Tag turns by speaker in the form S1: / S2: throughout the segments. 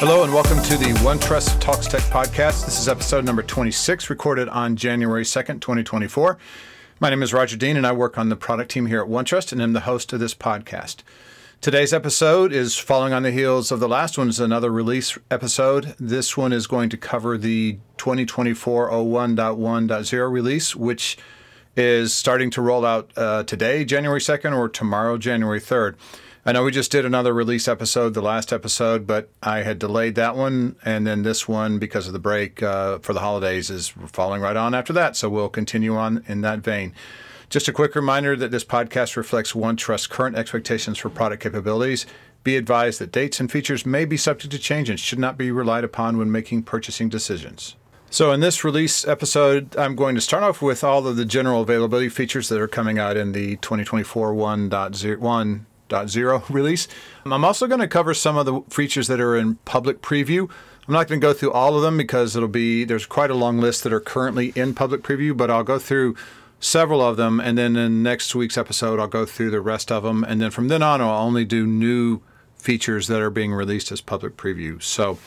S1: Hello and welcome to the OneTrust Talks Tech podcast. This is episode number 26, recorded on January 2nd, 2024. My name is Roger Dean and I work on the product team here at OneTrust and I'm the host of this podcast. Today's episode is following on the heels of the last one. Is another release episode. This one is going to cover the 2024 01.1.0 release, which is starting to roll out uh, today, January 2nd, or tomorrow, January 3rd. I know we just did another release episode, the last episode, but I had delayed that one, and then this one because of the break uh, for the holidays is falling right on after that. So we'll continue on in that vein. Just a quick reminder that this podcast reflects OneTrust's current expectations for product capabilities. Be advised that dates and features may be subject to change and should not be relied upon when making purchasing decisions. So, in this release episode, I'm going to start off with all of the general availability features that are coming out in the 2024 1.0 1.0 release. I'm also going to cover some of the features that are in public preview. I'm not going to go through all of them because it'll be there's quite a long list that are currently in public preview, but I'll go through several of them and then in next week's episode I'll go through the rest of them and then from then on I'll only do new features that are being released as public preview. So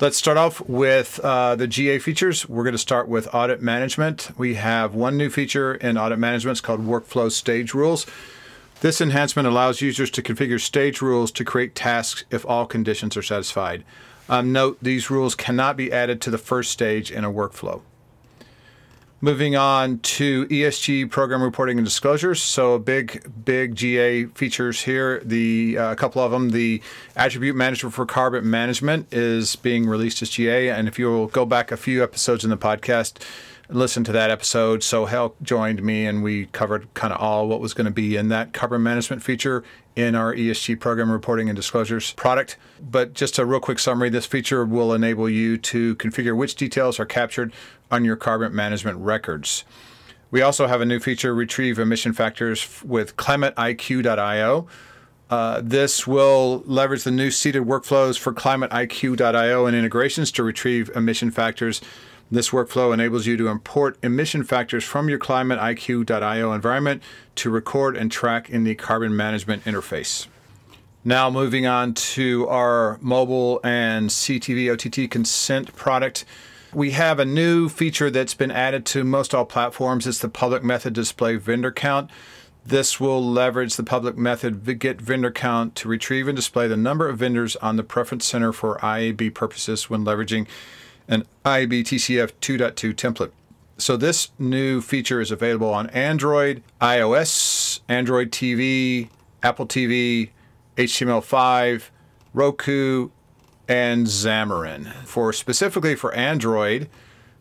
S1: Let's start off with uh, the GA features. We're going to start with audit management. We have one new feature in audit management. It's called Workflow Stage Rules. This enhancement allows users to configure stage rules to create tasks if all conditions are satisfied. Um, note, these rules cannot be added to the first stage in a workflow. Moving on to ESG program reporting and disclosures. So a big, big GA features here. The uh, a couple of them. The attribute manager for carbon management is being released as GA, and if you'll go back a few episodes in the podcast, listen to that episode. So Hal joined me, and we covered kind of all what was going to be in that carbon management feature in our ESG program reporting and disclosures product. But just a real quick summary this feature will enable you to configure which details are captured on your carbon management records. We also have a new feature retrieve emission factors with climatiq.io. Uh, this will leverage the new seeded workflows for climatiq.io and integrations to retrieve emission factors this workflow enables you to import emission factors from your climatiq.io environment to record and track in the carbon management interface. Now, moving on to our mobile and CTV OTT consent product. We have a new feature that's been added to most all platforms. It's the public method display vendor count. This will leverage the public method get vendor count to retrieve and display the number of vendors on the preference center for IAB purposes when leveraging an IAB TCF 2.2 template. So this new feature is available on Android, iOS, Android TV, Apple TV, HTML5, Roku, and Xamarin. For specifically for Android,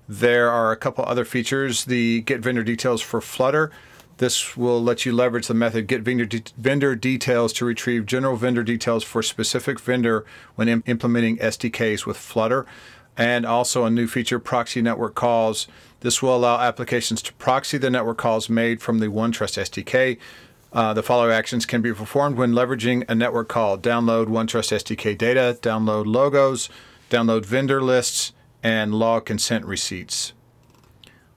S1: there are a couple other features. The get vendor details for Flutter. This will let you leverage the method get vendor, de- vendor details to retrieve general vendor details for specific vendor when Im- implementing SDKs with Flutter and also a new feature proxy network calls. This will allow applications to proxy the network calls made from the OneTrust SDK. Uh, the following actions can be performed when leveraging a network call download OneTrust SDK data, download logos, download vendor lists, and log consent receipts.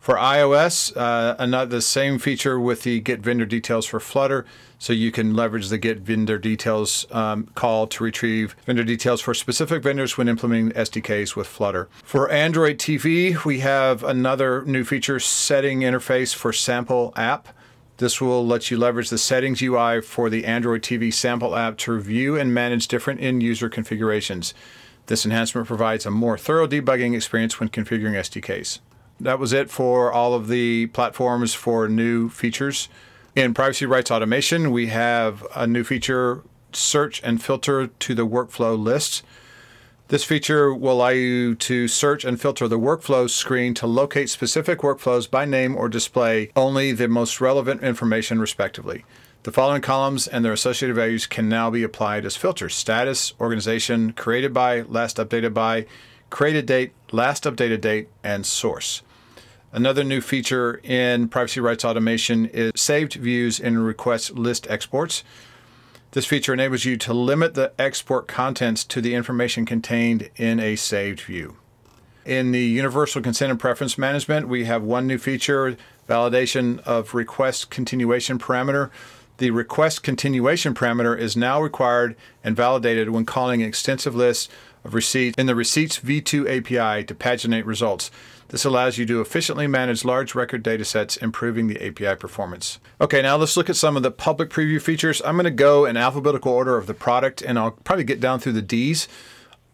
S1: For iOS, uh, another the same feature with the get vendor details for Flutter. So you can leverage the get vendor details um, call to retrieve vendor details for specific vendors when implementing SDKs with Flutter. For Android TV, we have another new feature setting interface for sample app. This will let you leverage the settings UI for the Android TV sample app to review and manage different end user configurations. This enhancement provides a more thorough debugging experience when configuring SDKs that was it for all of the platforms for new features. In privacy rights automation, we have a new feature search and filter to the workflow list. This feature will allow you to search and filter the workflow screen to locate specific workflows by name or display only the most relevant information, respectively. The following columns and their associated values can now be applied as filters status, organization, created by, last updated by, created date, last updated date, and source. Another new feature in privacy rights automation is saved views in request list exports. This feature enables you to limit the export contents to the information contained in a saved view. In the Universal Consent and Preference Management, we have one new feature validation of request continuation parameter. The request continuation parameter is now required and validated when calling extensive lists of receipts in the Receipts V2 API to paginate results. This allows you to efficiently manage large record data sets, improving the API performance. Okay, now let's look at some of the public preview features. I'm going to go in alphabetical order of the product, and I'll probably get down through the D's.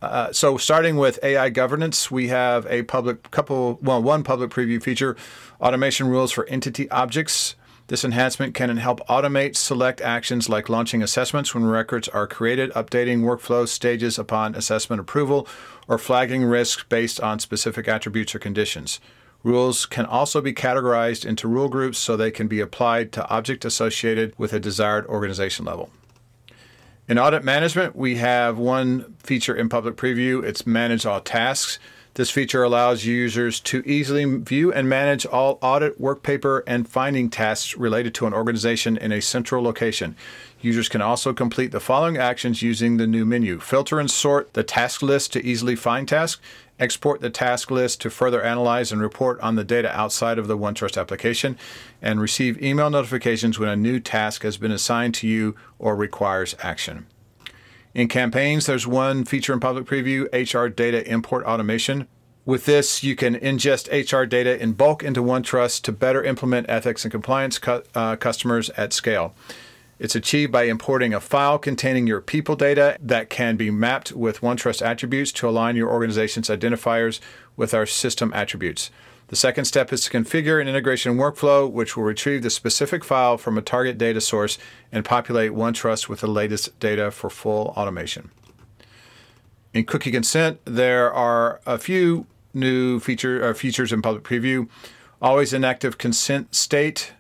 S1: Uh, so starting with AI governance, we have a public couple, well, one public preview feature, automation rules for entity objects. This enhancement can help automate select actions like launching assessments when records are created, updating workflow stages upon assessment approval, or flagging risks based on specific attributes or conditions. Rules can also be categorized into rule groups so they can be applied to object associated with a desired organization level. In audit management, we have one feature in public preview. It's manage all tasks. This feature allows users to easily view and manage all audit, work paper, and finding tasks related to an organization in a central location. Users can also complete the following actions using the new menu filter and sort the task list to easily find tasks, export the task list to further analyze and report on the data outside of the OneTrust application, and receive email notifications when a new task has been assigned to you or requires action. In campaigns, there's one feature in public preview HR data import automation. With this, you can ingest HR data in bulk into OneTrust to better implement ethics and compliance cu- uh, customers at scale. It's achieved by importing a file containing your people data that can be mapped with OneTrust attributes to align your organization's identifiers with our system attributes. The second step is to configure an integration workflow, which will retrieve the specific file from a target data source and populate OneTrust with the latest data for full automation. In cookie consent, there are a few new feature, uh, features in public preview. Always inactive consent state.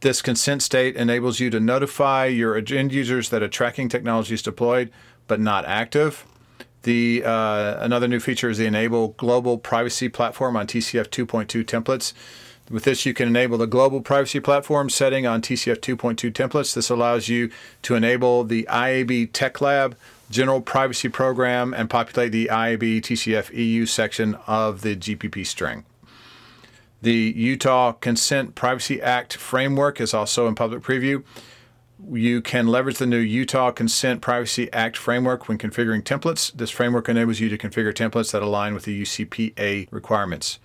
S1: This consent state enables you to notify your end users that a tracking technology is deployed but not active. The uh, another new feature is the enable global privacy platform on TCF 2.2 templates. With this, you can enable the global privacy platform setting on TCF 2.2 templates. This allows you to enable the IAB Tech Lab general privacy program and populate the IAB TCF EU section of the GPP string. The Utah Consent Privacy Act framework is also in public preview you can leverage the new Utah Consent Privacy Act framework when configuring templates. This framework enables you to configure templates that align with the UCPA requirements.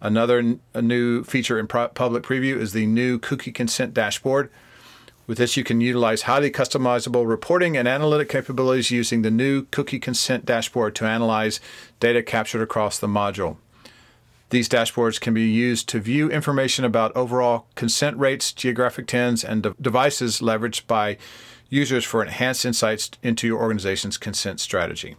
S1: Another a new feature in pro- public preview is the new cookie consent dashboard. With this, you can utilize highly customizable reporting and analytic capabilities using the new cookie consent dashboard to analyze data captured across the module. These dashboards can be used to view information about overall consent rates, geographic TINs, and de- devices leveraged by users for enhanced insights into your organization's consent strategy.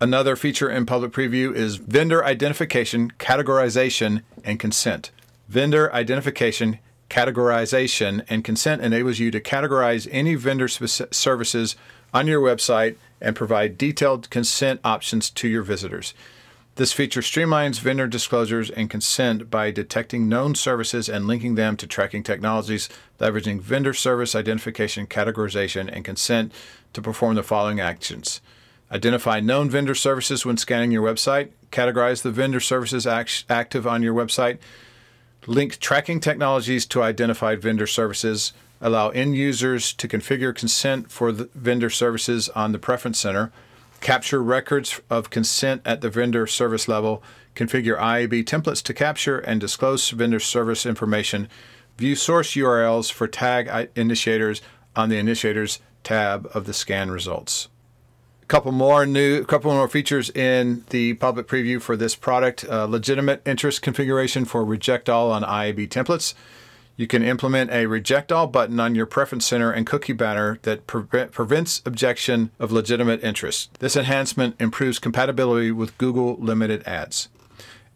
S1: Another feature in public preview is vendor identification, categorization, and consent. Vendor identification, categorization, and consent enables you to categorize any vendor services on your website and provide detailed consent options to your visitors. This feature streamlines vendor disclosures and consent by detecting known services and linking them to tracking technologies, leveraging vendor service identification, categorization, and consent to perform the following actions. Identify known vendor services when scanning your website, categorize the vendor services act- active on your website, link tracking technologies to identified vendor services, allow end users to configure consent for vendor services on the Preference Center capture records of consent at the vendor service level, configure IAB templates to capture and disclose vendor service information, view source URLs for tag initiators on the initiators tab of the scan results. A couple more new, couple more features in the public preview for this product: uh, legitimate interest configuration for reject all on IAB templates. You can implement a reject all button on your preference center and cookie banner that pre- prevents objection of legitimate interest. This enhancement improves compatibility with Google limited ads.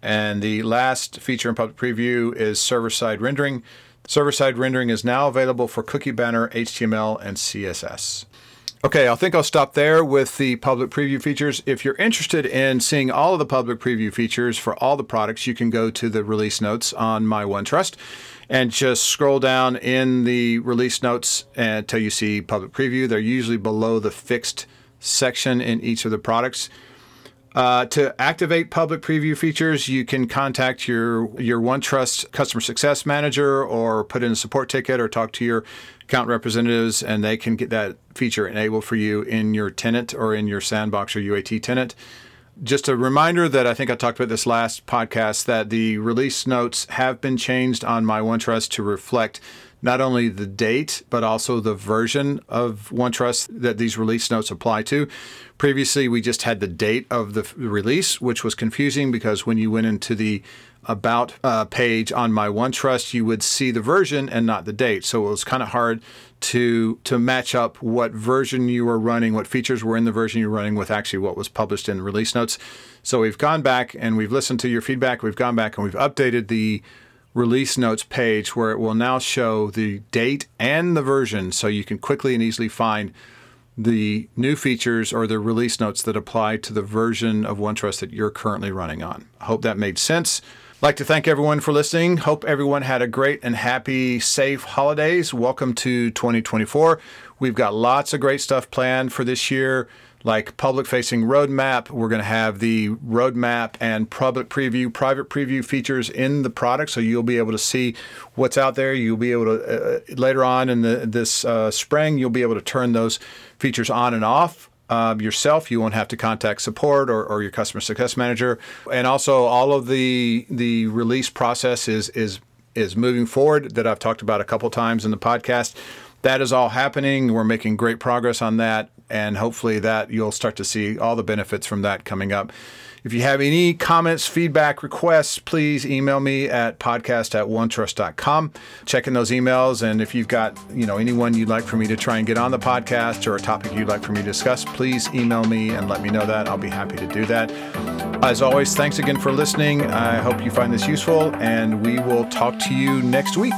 S1: And the last feature in public preview is server side rendering. Server side rendering is now available for cookie banner, HTML, and CSS. Okay, I think I'll stop there with the public preview features. If you're interested in seeing all of the public preview features for all the products, you can go to the release notes on my OneTrust and just scroll down in the release notes until you see public preview. They're usually below the fixed section in each of the products. Uh, to activate public preview features, you can contact your your OneTrust customer success manager, or put in a support ticket, or talk to your account representatives, and they can get that feature enabled for you in your tenant or in your sandbox or UAT tenant. Just a reminder that I think I talked about this last podcast that the release notes have been changed on my OneTrust to reflect not only the date, but also the version of OneTrust that these release notes apply to. Previously, we just had the date of the release, which was confusing because when you went into the about uh, page on my OneTrust, you would see the version and not the date. So it was kind of hard to to match up what version you were running, what features were in the version you were running with actually what was published in the release notes. So we've gone back and we've listened to your feedback. We've gone back and we've updated the release notes page where it will now show the date and the version so you can quickly and easily find the new features or the release notes that apply to the version of OneTrust that you're currently running on. I hope that made sense. Like to thank everyone for listening. Hope everyone had a great and happy, safe holidays. Welcome to 2024. We've got lots of great stuff planned for this year like public facing roadmap. We're going to have the roadmap and public preview, private preview features in the product. So you'll be able to see what's out there. You'll be able to, uh, later on in the, this uh, spring, you'll be able to turn those features on and off. Um, yourself, you won't have to contact support or, or your customer success manager, and also all of the the release process is is is moving forward that I've talked about a couple times in the podcast that is all happening. We're making great progress on that, and hopefully that you'll start to see all the benefits from that coming up. If you have any comments, feedback, requests, please email me at podcast at onetrust.com. Check in those emails. And if you've got, you know, anyone you'd like for me to try and get on the podcast or a topic you'd like for me to discuss, please email me and let me know that. I'll be happy to do that. As always, thanks again for listening. I hope you find this useful, and we will talk to you next week.